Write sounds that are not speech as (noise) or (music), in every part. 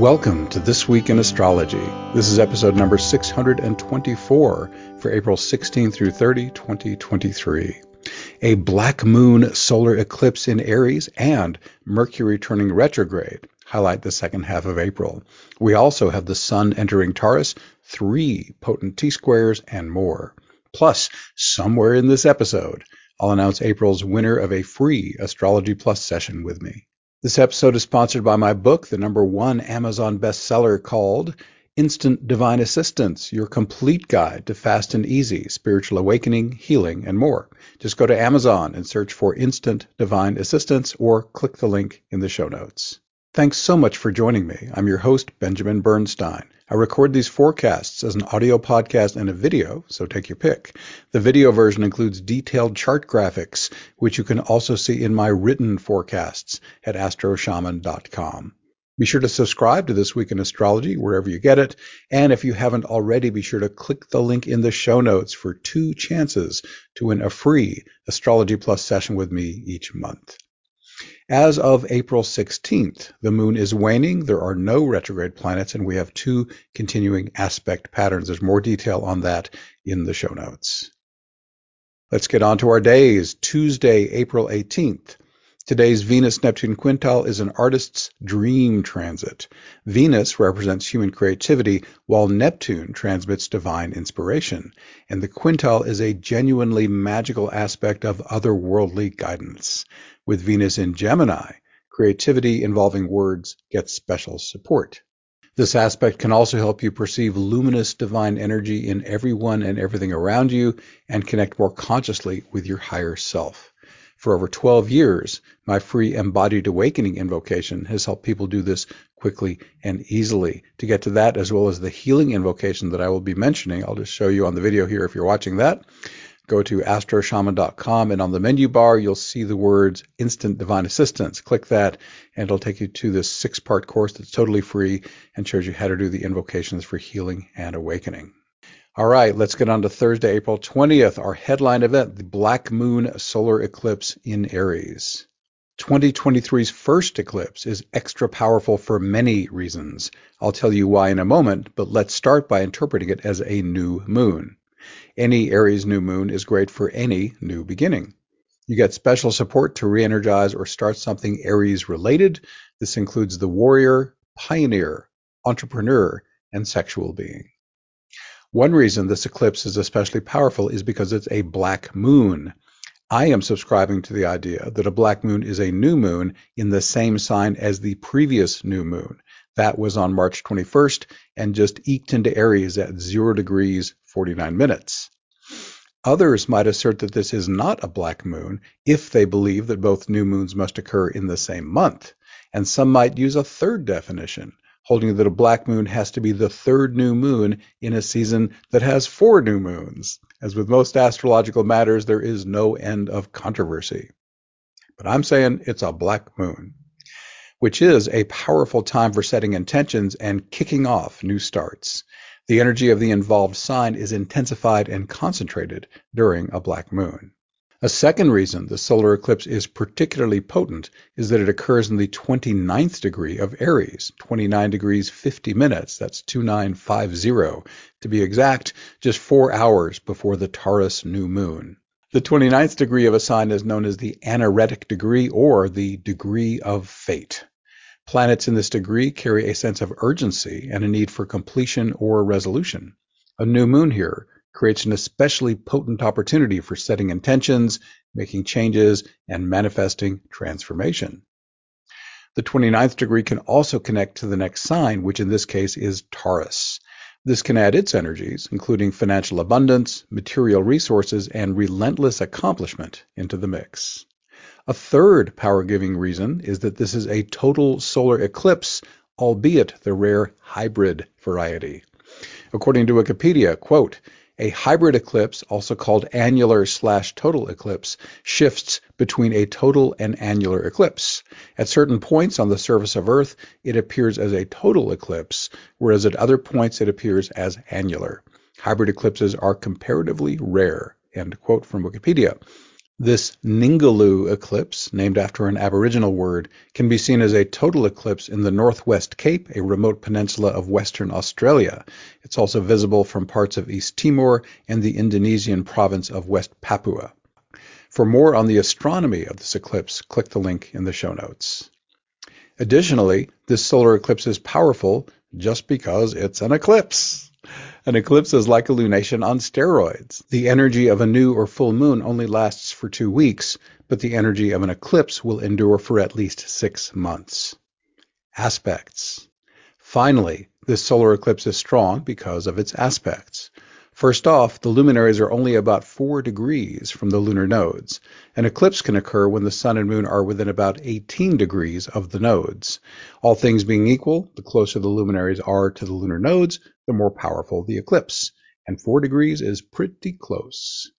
Welcome to This Week in Astrology. This is episode number 624 for April 16 through 30, 2023. A black moon solar eclipse in Aries and Mercury turning retrograde highlight the second half of April. We also have the Sun entering Taurus, three potent T squares, and more. Plus, somewhere in this episode, I'll announce April's winner of a free Astrology Plus session with me. This episode is sponsored by my book, the number one Amazon bestseller called Instant Divine Assistance, your complete guide to fast and easy spiritual awakening, healing, and more. Just go to Amazon and search for Instant Divine Assistance or click the link in the show notes. Thanks so much for joining me. I'm your host, Benjamin Bernstein. I record these forecasts as an audio podcast and a video, so take your pick. The video version includes detailed chart graphics, which you can also see in my written forecasts at astroshaman.com. Be sure to subscribe to This Week in Astrology wherever you get it. And if you haven't already, be sure to click the link in the show notes for two chances to win a free Astrology Plus session with me each month. As of April 16th, the moon is waning. There are no retrograde planets, and we have two continuing aspect patterns. There's more detail on that in the show notes. Let's get on to our days. Tuesday, April 18th. Today's Venus Neptune quintile is an artist's dream transit. Venus represents human creativity, while Neptune transmits divine inspiration. And the quintile is a genuinely magical aspect of otherworldly guidance. With Venus in Gemini, creativity involving words gets special support. This aspect can also help you perceive luminous divine energy in everyone and everything around you and connect more consciously with your higher self. For over 12 years, my free embodied awakening invocation has helped people do this quickly and easily. To get to that, as well as the healing invocation that I will be mentioning, I'll just show you on the video here if you're watching that. Go to astroshaman.com and on the menu bar you'll see the words instant divine assistance. Click that and it'll take you to this six part course that's totally free and shows you how to do the invocations for healing and awakening all right let's get on to thursday april 20th our headline event the black moon solar eclipse in aries 2023's first eclipse is extra powerful for many reasons. I'll tell you why in a moment, but let's start by interpreting it as a new moon. Any Aries new moon is great for any new beginning. You get special support to re energize or start something Aries related. This includes the warrior, pioneer, entrepreneur, and sexual being. One reason this eclipse is especially powerful is because it's a black moon. I am subscribing to the idea that a black moon is a new moon in the same sign as the previous new moon. That was on March 21st and just eked into Aries at 0 degrees 49 minutes. Others might assert that this is not a black moon if they believe that both new moons must occur in the same month. And some might use a third definition, holding that a black moon has to be the third new moon in a season that has four new moons. As with most astrological matters, there is no end of controversy. But I'm saying it's a black moon which is a powerful time for setting intentions and kicking off new starts. The energy of the involved sign is intensified and concentrated during a black moon. A second reason the solar eclipse is particularly potent is that it occurs in the 29th degree of Aries, 29 degrees 50 minutes, that's 2950 to be exact, just four hours before the Taurus new moon. The 29th degree of a sign is known as the anaretic degree or the degree of fate. Planets in this degree carry a sense of urgency and a need for completion or resolution. A new moon here creates an especially potent opportunity for setting intentions, making changes, and manifesting transformation. The 29th degree can also connect to the next sign, which in this case is Taurus. This can add its energies, including financial abundance, material resources, and relentless accomplishment, into the mix. A third power giving reason is that this is a total solar eclipse, albeit the rare hybrid variety. According to Wikipedia, quote, a hybrid eclipse, also called annular slash total eclipse, shifts between a total and annular eclipse. At certain points on the surface of Earth, it appears as a total eclipse, whereas at other points it appears as annular. Hybrid eclipses are comparatively rare. End quote from Wikipedia. This Ningaloo eclipse, named after an Aboriginal word, can be seen as a total eclipse in the Northwest Cape, a remote peninsula of Western Australia. It's also visible from parts of East Timor and the Indonesian province of West Papua. For more on the astronomy of this eclipse, click the link in the show notes. Additionally, this solar eclipse is powerful just because it's an eclipse. An eclipse is like a lunation on steroids. The energy of a new or full moon only lasts for two weeks, but the energy of an eclipse will endure for at least six months. Aspects. Finally, this solar eclipse is strong because of its aspects. First off, the luminaries are only about 4 degrees from the lunar nodes. An eclipse can occur when the sun and moon are within about 18 degrees of the nodes. All things being equal, the closer the luminaries are to the lunar nodes, the more powerful the eclipse. And 4 degrees is pretty close.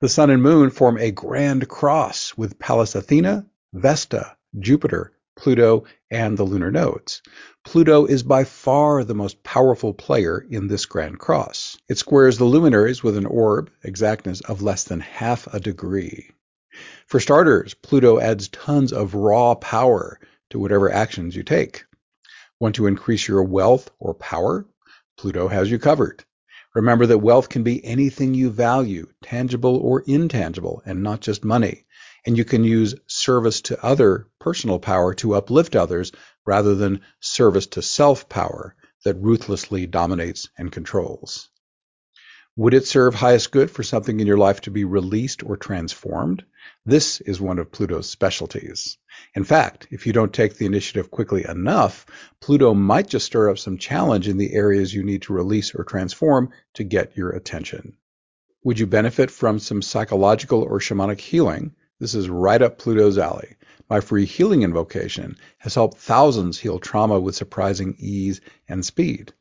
The sun and moon form a grand cross with Pallas Athena, Vesta, Jupiter, Pluto, and the lunar nodes. Pluto is by far the most powerful player in this grand cross. It squares the luminaries with an orb exactness of less than half a degree. For starters, Pluto adds tons of raw power to whatever actions you take. Want to increase your wealth or power? Pluto has you covered. Remember that wealth can be anything you value, tangible or intangible, and not just money and you can use service to other personal power to uplift others rather than service to self power that ruthlessly dominates and controls. Would it serve highest good for something in your life to be released or transformed? This is one of Pluto's specialties. In fact, if you don't take the initiative quickly enough, Pluto might just stir up some challenge in the areas you need to release or transform to get your attention. Would you benefit from some psychological or shamanic healing? This is right up Pluto's alley. My free healing invocation has helped thousands heal trauma with surprising ease and speed.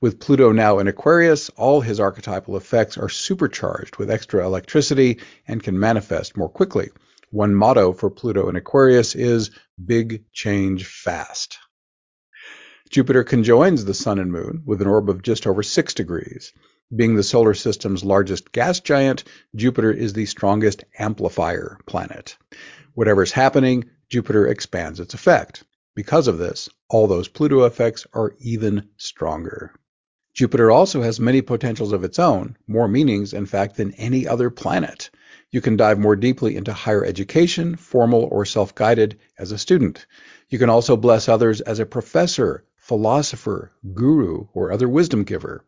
With Pluto now in Aquarius, all his archetypal effects are supercharged with extra electricity and can manifest more quickly. One motto for Pluto in Aquarius is big change fast. Jupiter conjoins the Sun and Moon with an orb of just over 6 degrees. Being the solar system's largest gas giant, Jupiter is the strongest amplifier planet. Whatever's happening, Jupiter expands its effect. Because of this, all those Pluto effects are even stronger. Jupiter also has many potentials of its own, more meanings, in fact, than any other planet. You can dive more deeply into higher education, formal or self guided, as a student. You can also bless others as a professor, philosopher, guru, or other wisdom giver.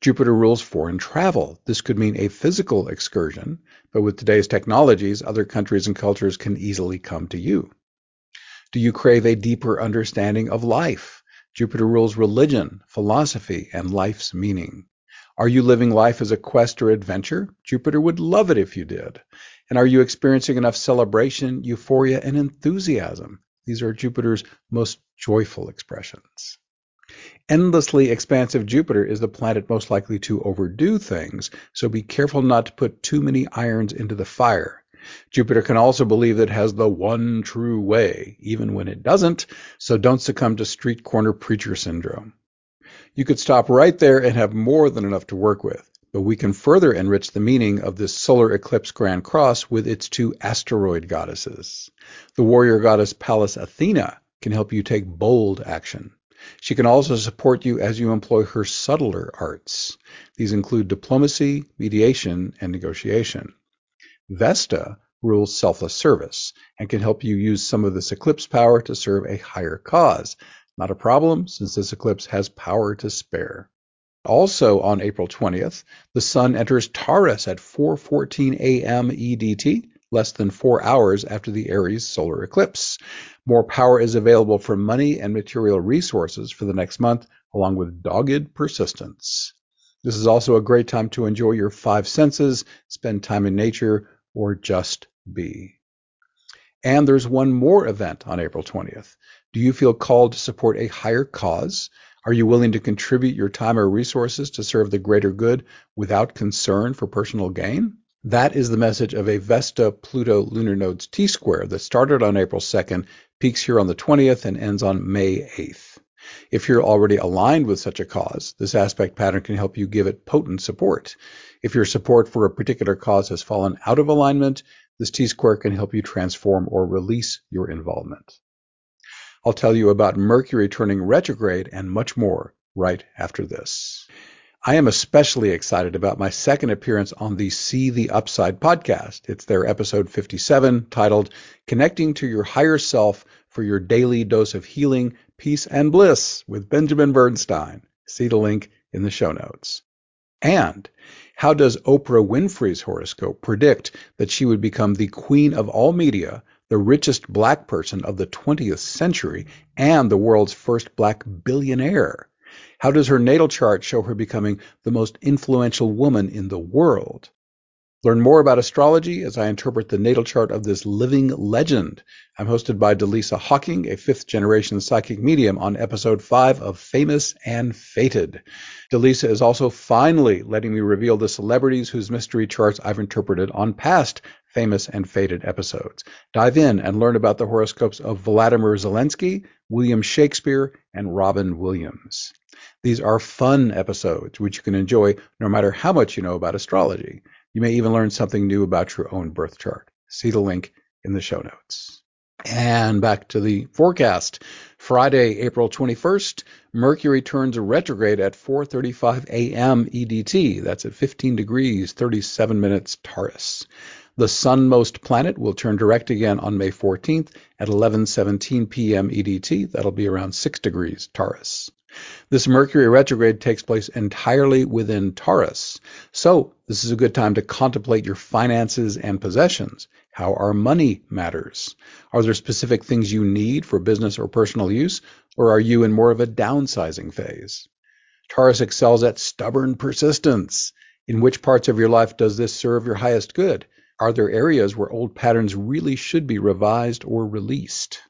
Jupiter rules foreign travel. This could mean a physical excursion, but with today's technologies, other countries and cultures can easily come to you. Do you crave a deeper understanding of life? Jupiter rules religion, philosophy, and life's meaning. Are you living life as a quest or adventure? Jupiter would love it if you did. And are you experiencing enough celebration, euphoria, and enthusiasm? These are Jupiter's most joyful expressions endlessly expansive Jupiter is the planet most likely to overdo things, so be careful not to put too many irons into the fire. Jupiter can also believe that it has the one true way, even when it doesn't, so don't succumb to street corner preacher syndrome. You could stop right there and have more than enough to work with, but we can further enrich the meaning of this solar eclipse Grand Cross with its two asteroid goddesses. The warrior goddess Pallas Athena can help you take bold action. She can also support you as you employ her subtler arts. These include diplomacy, mediation, and negotiation. Vesta rules selfless service and can help you use some of this eclipse power to serve a higher cause. Not a problem since this eclipse has power to spare. Also on April 20th, the sun enters Taurus at 4:14 a.m. EDT, less than 4 hours after the Aries solar eclipse. More power is available for money and material resources for the next month, along with dogged persistence. This is also a great time to enjoy your five senses, spend time in nature, or just be. And there's one more event on April 20th. Do you feel called to support a higher cause? Are you willing to contribute your time or resources to serve the greater good without concern for personal gain? That is the message of a Vesta Pluto lunar nodes T square that started on April 2nd peaks here on the 20th and ends on May 8th. If you're already aligned with such a cause, this aspect pattern can help you give it potent support. If your support for a particular cause has fallen out of alignment, this T square can help you transform or release your involvement. I'll tell you about Mercury turning retrograde and much more right after this. I am especially excited about my second appearance on the See the Upside podcast. It's their episode 57 titled Connecting to Your Higher Self for Your Daily Dose of Healing, Peace, and Bliss with Benjamin Bernstein. See the link in the show notes. And how does Oprah Winfrey's horoscope predict that she would become the queen of all media, the richest black person of the 20th century, and the world's first black billionaire? How does her natal chart show her becoming the most influential woman in the world? Learn more about astrology as I interpret the natal chart of this living legend. I'm hosted by Delisa Hawking, a fifth generation psychic medium, on episode 5 of Famous and Fated. Delisa is also finally letting me reveal the celebrities whose mystery charts I've interpreted on past famous and fated episodes. Dive in and learn about the horoscopes of Vladimir Zelensky, William Shakespeare, and Robin Williams. These are fun episodes, which you can enjoy no matter how much you know about astrology. You may even learn something new about your own birth chart. See the link in the show notes. And back to the forecast. Friday, April 21st, Mercury turns retrograde at 4:35 a.m. EDT. That's at 15 degrees 37 minutes Taurus. The sunmost planet will turn direct again on May 14th at 11:17 p.m. EDT. That'll be around 6 degrees Taurus. This Mercury retrograde takes place entirely within Taurus. So, this is a good time to contemplate your finances and possessions, how are money matters. Are there specific things you need for business or personal use, or are you in more of a downsizing phase? Taurus excels at stubborn persistence. In which parts of your life does this serve your highest good? Are there areas where old patterns really should be revised or released?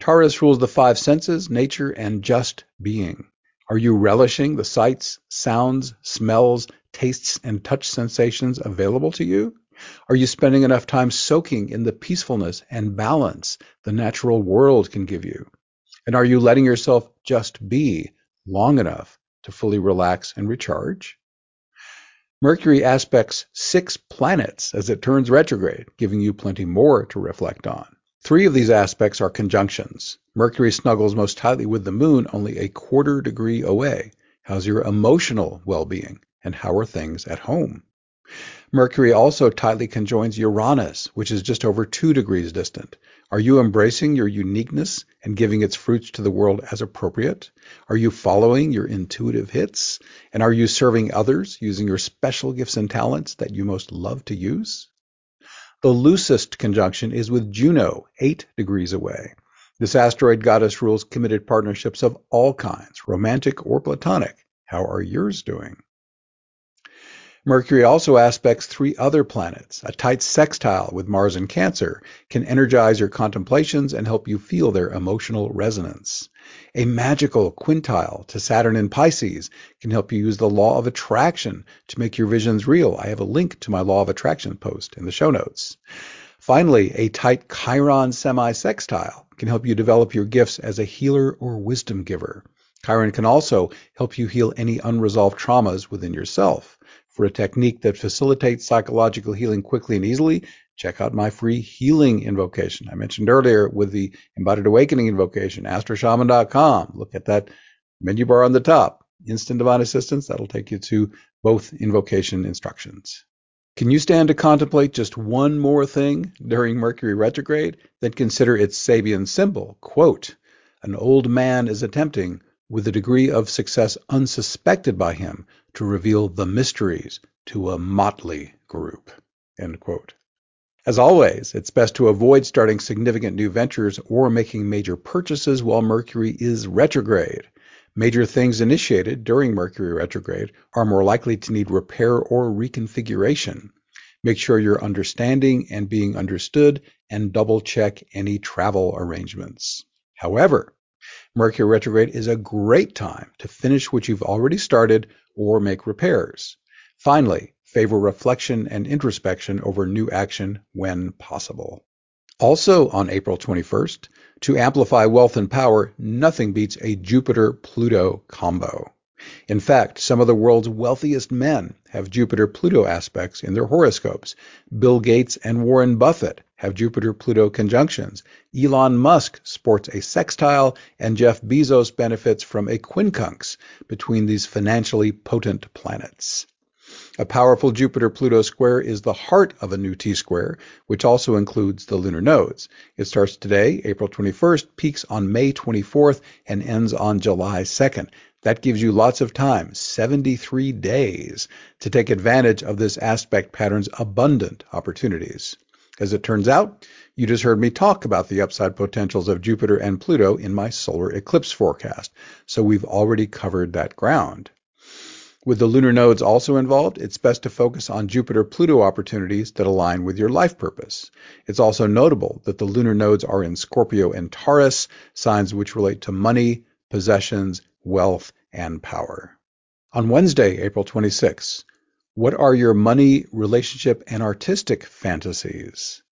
Taurus rules the five senses, nature, and just being. Are you relishing the sights, sounds, smells, tastes, and touch sensations available to you? Are you spending enough time soaking in the peacefulness and balance the natural world can give you? And are you letting yourself just be long enough to fully relax and recharge? Mercury aspects six planets as it turns retrograde, giving you plenty more to reflect on. Three of these aspects are conjunctions. Mercury snuggles most tightly with the moon only a quarter degree away. How's your emotional well-being? And how are things at home? Mercury also tightly conjoins Uranus, which is just over two degrees distant. Are you embracing your uniqueness and giving its fruits to the world as appropriate? Are you following your intuitive hits? And are you serving others using your special gifts and talents that you most love to use? The loosest conjunction is with Juno, eight degrees away. This asteroid goddess rules committed partnerships of all kinds, romantic or platonic. How are yours doing? Mercury also aspects three other planets. A tight sextile with Mars and Cancer can energize your contemplations and help you feel their emotional resonance. A magical quintile to Saturn in Pisces can help you use the law of attraction to make your visions real. I have a link to my law of attraction post in the show notes. Finally, a tight Chiron semi-sextile can help you develop your gifts as a healer or wisdom giver. Chiron can also help you heal any unresolved traumas within yourself. For a technique that facilitates psychological healing quickly and easily, check out my free healing invocation. I mentioned earlier with the embodied awakening invocation, astroshaman.com. Look at that menu bar on the top. Instant divine assistance. That'll take you to both invocation instructions. Can you stand to contemplate just one more thing during Mercury retrograde? Then consider its Sabian symbol. Quote, an old man is attempting with a degree of success unsuspected by him, to reveal the mysteries to a motley group. As always, it's best to avoid starting significant new ventures or making major purchases while Mercury is retrograde. Major things initiated during Mercury retrograde are more likely to need repair or reconfiguration. Make sure you're understanding and being understood and double check any travel arrangements. However, Mercury retrograde is a great time to finish what you've already started or make repairs. Finally, favor reflection and introspection over new action when possible. Also on April 21st, to amplify wealth and power, nothing beats a Jupiter Pluto combo. In fact, some of the world's wealthiest men have Jupiter Pluto aspects in their horoscopes. Bill Gates and Warren Buffett have Jupiter Pluto conjunctions. Elon Musk sports a sextile, and Jeff Bezos benefits from a quincunx between these financially potent planets. A powerful Jupiter Pluto square is the heart of a new T square, which also includes the lunar nodes. It starts today, April 21st, peaks on May 24th, and ends on July 2nd. That gives you lots of time, 73 days, to take advantage of this aspect pattern's abundant opportunities. As it turns out, you just heard me talk about the upside potentials of Jupiter and Pluto in my solar eclipse forecast, so we've already covered that ground. With the lunar nodes also involved, it's best to focus on Jupiter Pluto opportunities that align with your life purpose. It's also notable that the lunar nodes are in Scorpio and Taurus, signs which relate to money, possessions, wealth, and power. On Wednesday, April 26, what are your money, relationship, and artistic fantasies?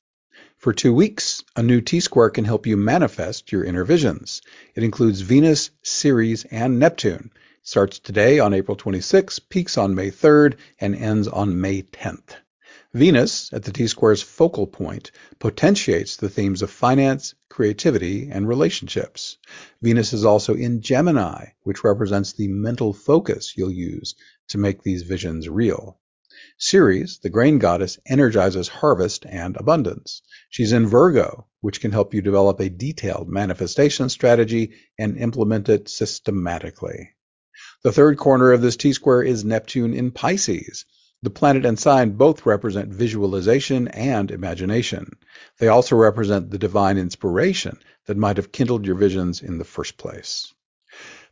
For two weeks, a new T square can help you manifest your inner visions. It includes Venus, Ceres, and Neptune starts today on April 26, peaks on May 3rd, and ends on May 10th. Venus, at the T-square's focal point, potentiates the themes of finance, creativity, and relationships. Venus is also in Gemini, which represents the mental focus you'll use to make these visions real. Ceres, the grain goddess, energizes harvest and abundance. She's in Virgo, which can help you develop a detailed manifestation strategy and implement it systematically. The third corner of this T-square is Neptune in Pisces. The planet and sign both represent visualization and imagination. They also represent the divine inspiration that might have kindled your visions in the first place.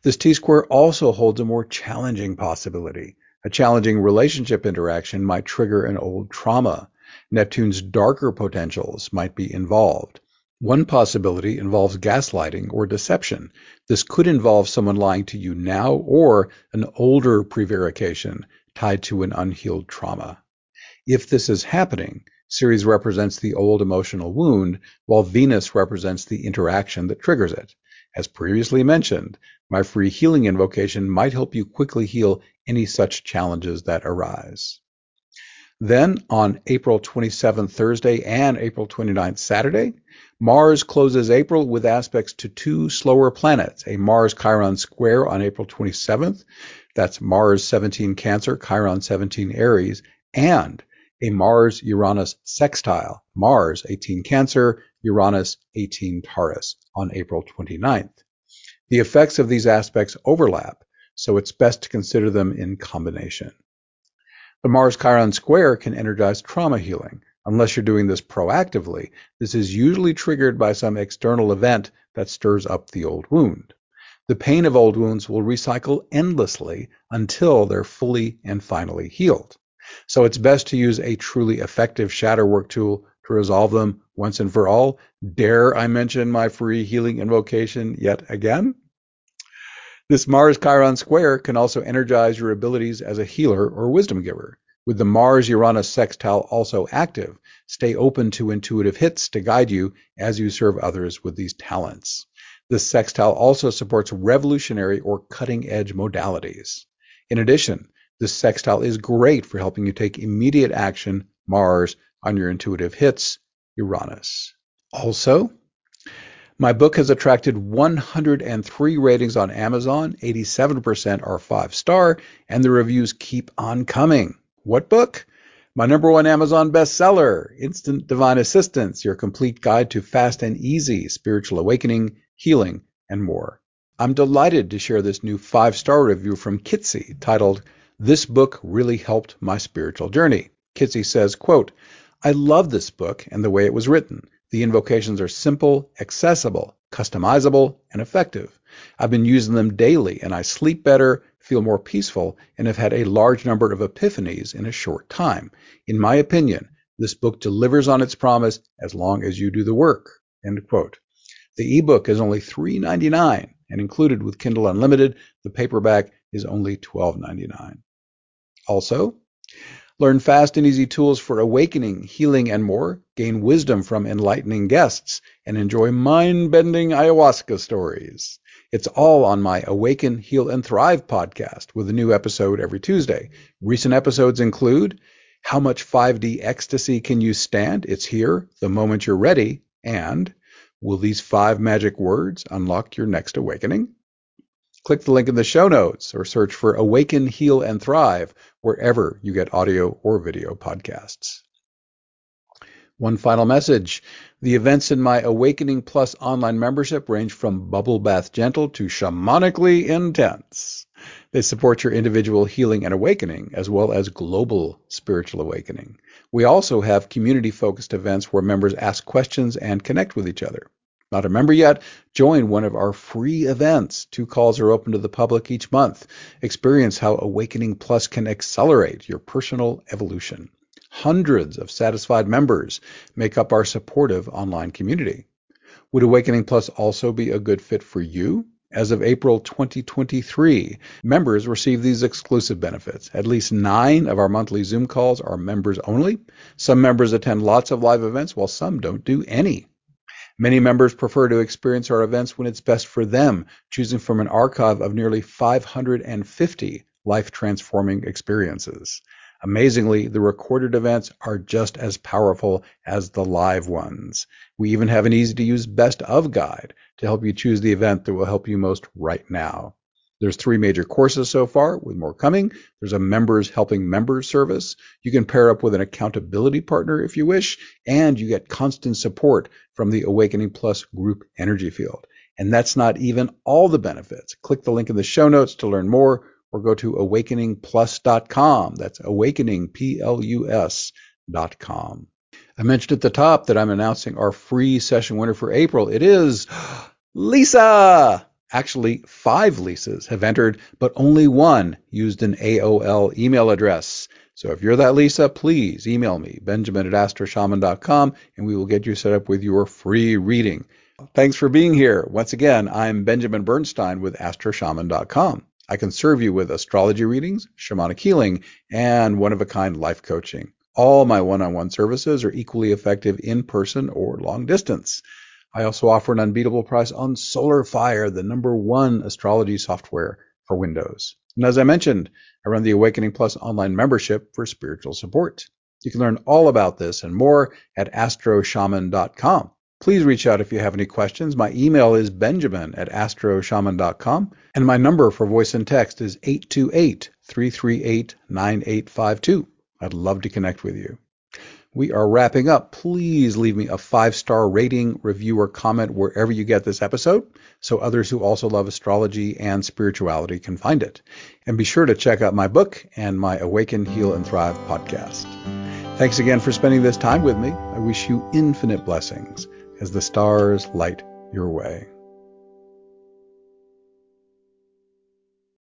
This T-square also holds a more challenging possibility. A challenging relationship interaction might trigger an old trauma. Neptune's darker potentials might be involved. One possibility involves gaslighting or deception. This could involve someone lying to you now or an older prevarication tied to an unhealed trauma. If this is happening, Ceres represents the old emotional wound, while Venus represents the interaction that triggers it. As previously mentioned, my free healing invocation might help you quickly heal any such challenges that arise. Then on April 27, Thursday, and April 29, Saturday, Mars closes April with aspects to two slower planets, a Mars Chiron square on April 27th, that's Mars 17 Cancer, Chiron 17 Aries, and a Mars Uranus sextile, Mars 18 Cancer, Uranus 18 Taurus on April 29th. The effects of these aspects overlap, so it's best to consider them in combination. The Mars Chiron square can energize trauma healing. Unless you're doing this proactively, this is usually triggered by some external event that stirs up the old wound. The pain of old wounds will recycle endlessly until they're fully and finally healed. So it's best to use a truly effective shadow work tool to resolve them once and for all. Dare I mention my free healing invocation yet again? This Mars Chiron square can also energize your abilities as a healer or wisdom giver. With the Mars Uranus sextile also active, stay open to intuitive hits to guide you as you serve others with these talents. This sextile also supports revolutionary or cutting edge modalities. In addition, this sextile is great for helping you take immediate action, Mars, on your intuitive hits, Uranus. Also, my book has attracted 103 ratings on Amazon, 87% are five star, and the reviews keep on coming. What book? My number one Amazon bestseller, Instant Divine Assistance, your complete guide to fast and easy spiritual awakening, healing, and more. I'm delighted to share this new five star review from Kitsy titled, This Book Really Helped My Spiritual Journey. Kitsy says, quote, I love this book and the way it was written. The invocations are simple, accessible, customizable, and effective. I've been using them daily and I sleep better, feel more peaceful, and have had a large number of epiphanies in a short time. In my opinion, this book delivers on its promise as long as you do the work. End quote. The ebook is only $3.99 and included with Kindle Unlimited, the paperback is only $12.99. Also, Learn fast and easy tools for awakening, healing, and more. Gain wisdom from enlightening guests and enjoy mind bending ayahuasca stories. It's all on my Awaken, Heal, and Thrive podcast with a new episode every Tuesday. Recent episodes include How much 5D ecstasy can you stand? It's here the moment you're ready. And Will these five magic words unlock your next awakening? Click the link in the show notes or search for Awaken, Heal, and Thrive wherever you get audio or video podcasts. One final message. The events in my Awakening Plus online membership range from bubble bath gentle to shamanically intense. They support your individual healing and awakening, as well as global spiritual awakening. We also have community focused events where members ask questions and connect with each other. Not a member yet? Join one of our free events. Two calls are open to the public each month. Experience how Awakening Plus can accelerate your personal evolution. Hundreds of satisfied members make up our supportive online community. Would Awakening Plus also be a good fit for you? As of April 2023, members receive these exclusive benefits. At least nine of our monthly Zoom calls are members only. Some members attend lots of live events, while some don't do any. Many members prefer to experience our events when it's best for them, choosing from an archive of nearly 550 life transforming experiences. Amazingly, the recorded events are just as powerful as the live ones. We even have an easy to use best of guide to help you choose the event that will help you most right now. There's three major courses so far, with more coming. There's a members helping members service. You can pair up with an accountability partner if you wish, and you get constant support from the Awakening Plus group energy field. And that's not even all the benefits. Click the link in the show notes to learn more or go to awakeningplus.com. That's awakeningplus.com. I mentioned at the top that I'm announcing our free session winner for April. It is (gasps) Lisa. Actually, five Lisas have entered, but only one used an AOL email address. So if you're that Lisa, please email me, benjamin at astroshaman.com, and we will get you set up with your free reading. Thanks for being here. Once again, I'm Benjamin Bernstein with astroshaman.com. I can serve you with astrology readings, shamanic healing, and one of a kind life coaching. All my one on one services are equally effective in person or long distance. I also offer an unbeatable price on Solar Fire, the number one astrology software for Windows. And as I mentioned, I run the Awakening Plus online membership for spiritual support. You can learn all about this and more at astroshaman.com. Please reach out if you have any questions. My email is benjamin at astroshaman.com, and my number for voice and text is 828 338 9852. I'd love to connect with you. We are wrapping up. Please leave me a five star rating, review, or comment wherever you get this episode so others who also love astrology and spirituality can find it. And be sure to check out my book and my Awaken, Heal, and Thrive podcast. Thanks again for spending this time with me. I wish you infinite blessings as the stars light your way.